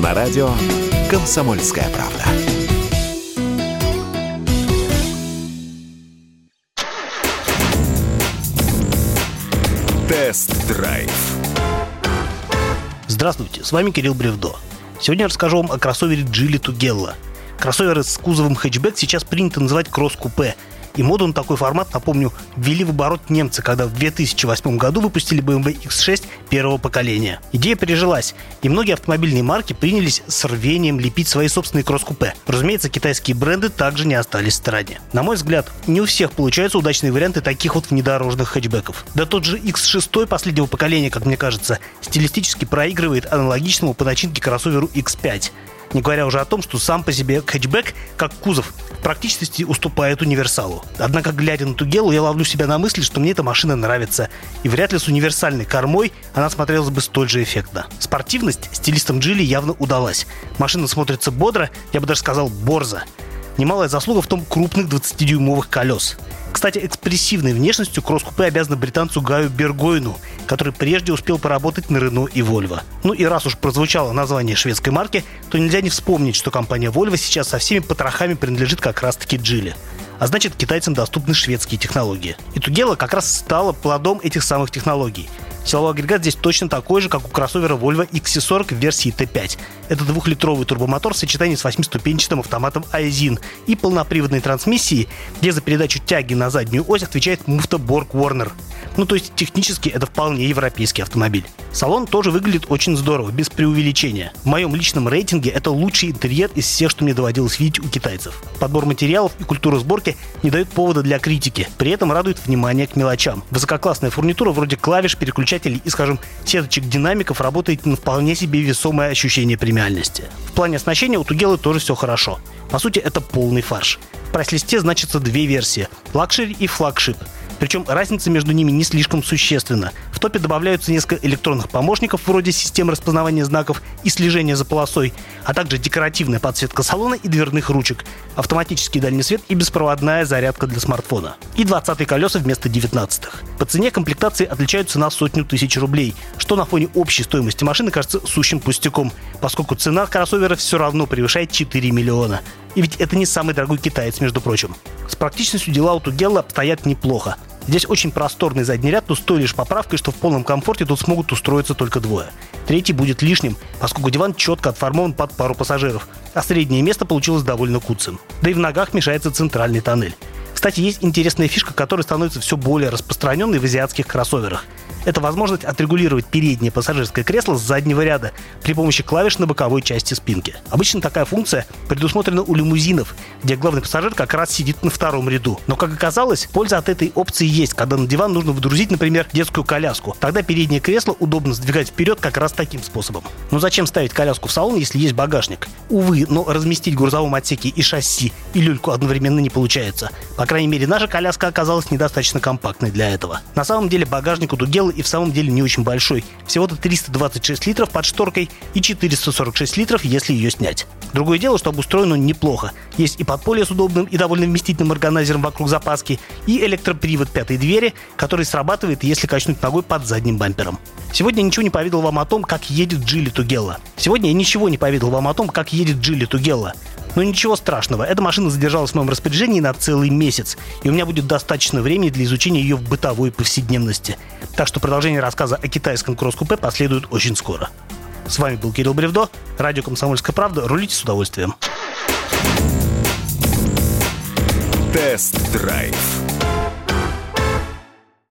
На радио «Комсомольская правда». Тест-драйв. Здравствуйте, с вами Кирилл Бревдо. Сегодня я расскажу вам о кроссовере Geely Tugella. Кроссоверы с кузовом хэтчбэк сейчас принято называть кросс-купе – и моду на такой формат, напомню, ввели в оборот немцы, когда в 2008 году выпустили BMW X6 первого поколения. Идея пережилась, и многие автомобильные марки принялись с рвением лепить свои собственные кросс-купе. Разумеется, китайские бренды также не остались в стороне. На мой взгляд, не у всех получаются удачные варианты таких вот внедорожных хэтчбеков. Да тот же X6 последнего поколения, как мне кажется, стилистически проигрывает аналогичному по начинке кроссоверу X5. Не говоря уже о том, что сам по себе хэтчбэк, как кузов, в практичности уступает универсалу. Однако, глядя на Тугелу, я ловлю себя на мысли, что мне эта машина нравится. И вряд ли с универсальной кормой она смотрелась бы столь же эффектно. Спортивность стилистам Джили явно удалась. Машина смотрится бодро, я бы даже сказал борзо. Немалая заслуга в том крупных 20-дюймовых колес. Кстати, экспрессивной внешностью кросс-купе обязаны британцу Гаю Бергойну, который прежде успел поработать на Рено и Volvo. Ну и раз уж прозвучало название шведской марки, то нельзя не вспомнить, что компания Volvo сейчас со всеми потрохами принадлежит как раз-таки Джили а значит китайцам доступны шведские технологии. И Тугела как раз стала плодом этих самых технологий. Силовой агрегат здесь точно такой же, как у кроссовера Volvo XC40 в версии T5. Это двухлитровый турбомотор в сочетании с восьмиступенчатым автоматом Aisin и полноприводной трансмиссией, где за передачу тяги на заднюю ось отвечает муфта Borg Warner. Ну, то есть технически это вполне европейский автомобиль. Салон тоже выглядит очень здорово, без преувеличения. В моем личном рейтинге это лучший интерьер из всех, что мне доводилось видеть у китайцев. Подбор материалов и культура сборки не дают повода для критики. При этом радует внимание к мелочам. Высококлассная фурнитура вроде клавиш, переключателей и, скажем, сеточек динамиков работает на вполне себе весомое ощущение премиальности. В плане оснащения у Тугелы тоже все хорошо. По сути, это полный фарш. В прайс-листе значатся две версии – Luxury и Flagship – причем разница между ними не слишком существенна. В топе добавляются несколько электронных помощников вроде системы распознавания знаков и слежения за полосой, а также декоративная подсветка салона и дверных ручек, автоматический дальний свет и беспроводная зарядка для смартфона. И 20 колеса вместо 19-х. По цене комплектации отличаются на сотню тысяч рублей, что на фоне общей стоимости машины кажется сущим пустяком, поскольку цена кроссовера все равно превышает 4 миллиона. И ведь это не самый дорогой китаец, между прочим. С практичностью дела у Тугелла обстоят неплохо. Здесь очень просторный задний ряд, но с той лишь поправкой, что в полном комфорте тут смогут устроиться только двое. Третий будет лишним, поскольку диван четко отформован под пару пассажиров, а среднее место получилось довольно куцым. Да и в ногах мешается центральный тоннель. Кстати, есть интересная фишка, которая становится все более распространенной в азиатских кроссоверах – это возможность отрегулировать переднее пассажирское кресло с заднего ряда при помощи клавиш на боковой части спинки. Обычно такая функция предусмотрена у лимузинов, где главный пассажир как раз сидит на втором ряду. Но, как оказалось, польза от этой опции есть, когда на диван нужно вдрузить, например, детскую коляску. Тогда переднее кресло удобно сдвигать вперед как раз таким способом. Но зачем ставить коляску в салон, если есть багажник? Увы, но разместить в грузовом отсеке и шасси, и люльку одновременно не получается. По крайней мере, наша коляска оказалась недостаточно компактной для этого. На самом деле багажник у Дугела и в самом деле не очень большой. Всего-то 326 литров под шторкой и 446 литров, если ее снять. Другое дело, что обустроен он неплохо. Есть и подполье с удобным и довольно вместительным органайзером вокруг запаски, и электропривод пятой двери, который срабатывает, если качнуть ногой под задним бампером. Сегодня я ничего не поведал вам о том, как едет Джили Тугелла. Сегодня я ничего не поведал вам о том, как едет Джили Тугелла. Но ничего страшного, эта машина задержалась в моем распоряжении на целый месяц, и у меня будет достаточно времени для изучения ее в бытовой повседневности. Так что продолжение рассказа о китайском кросс-купе последует очень скоро. С вами был Кирилл Бревдо, радио «Комсомольская правда». Рулите с удовольствием. Тест-драйв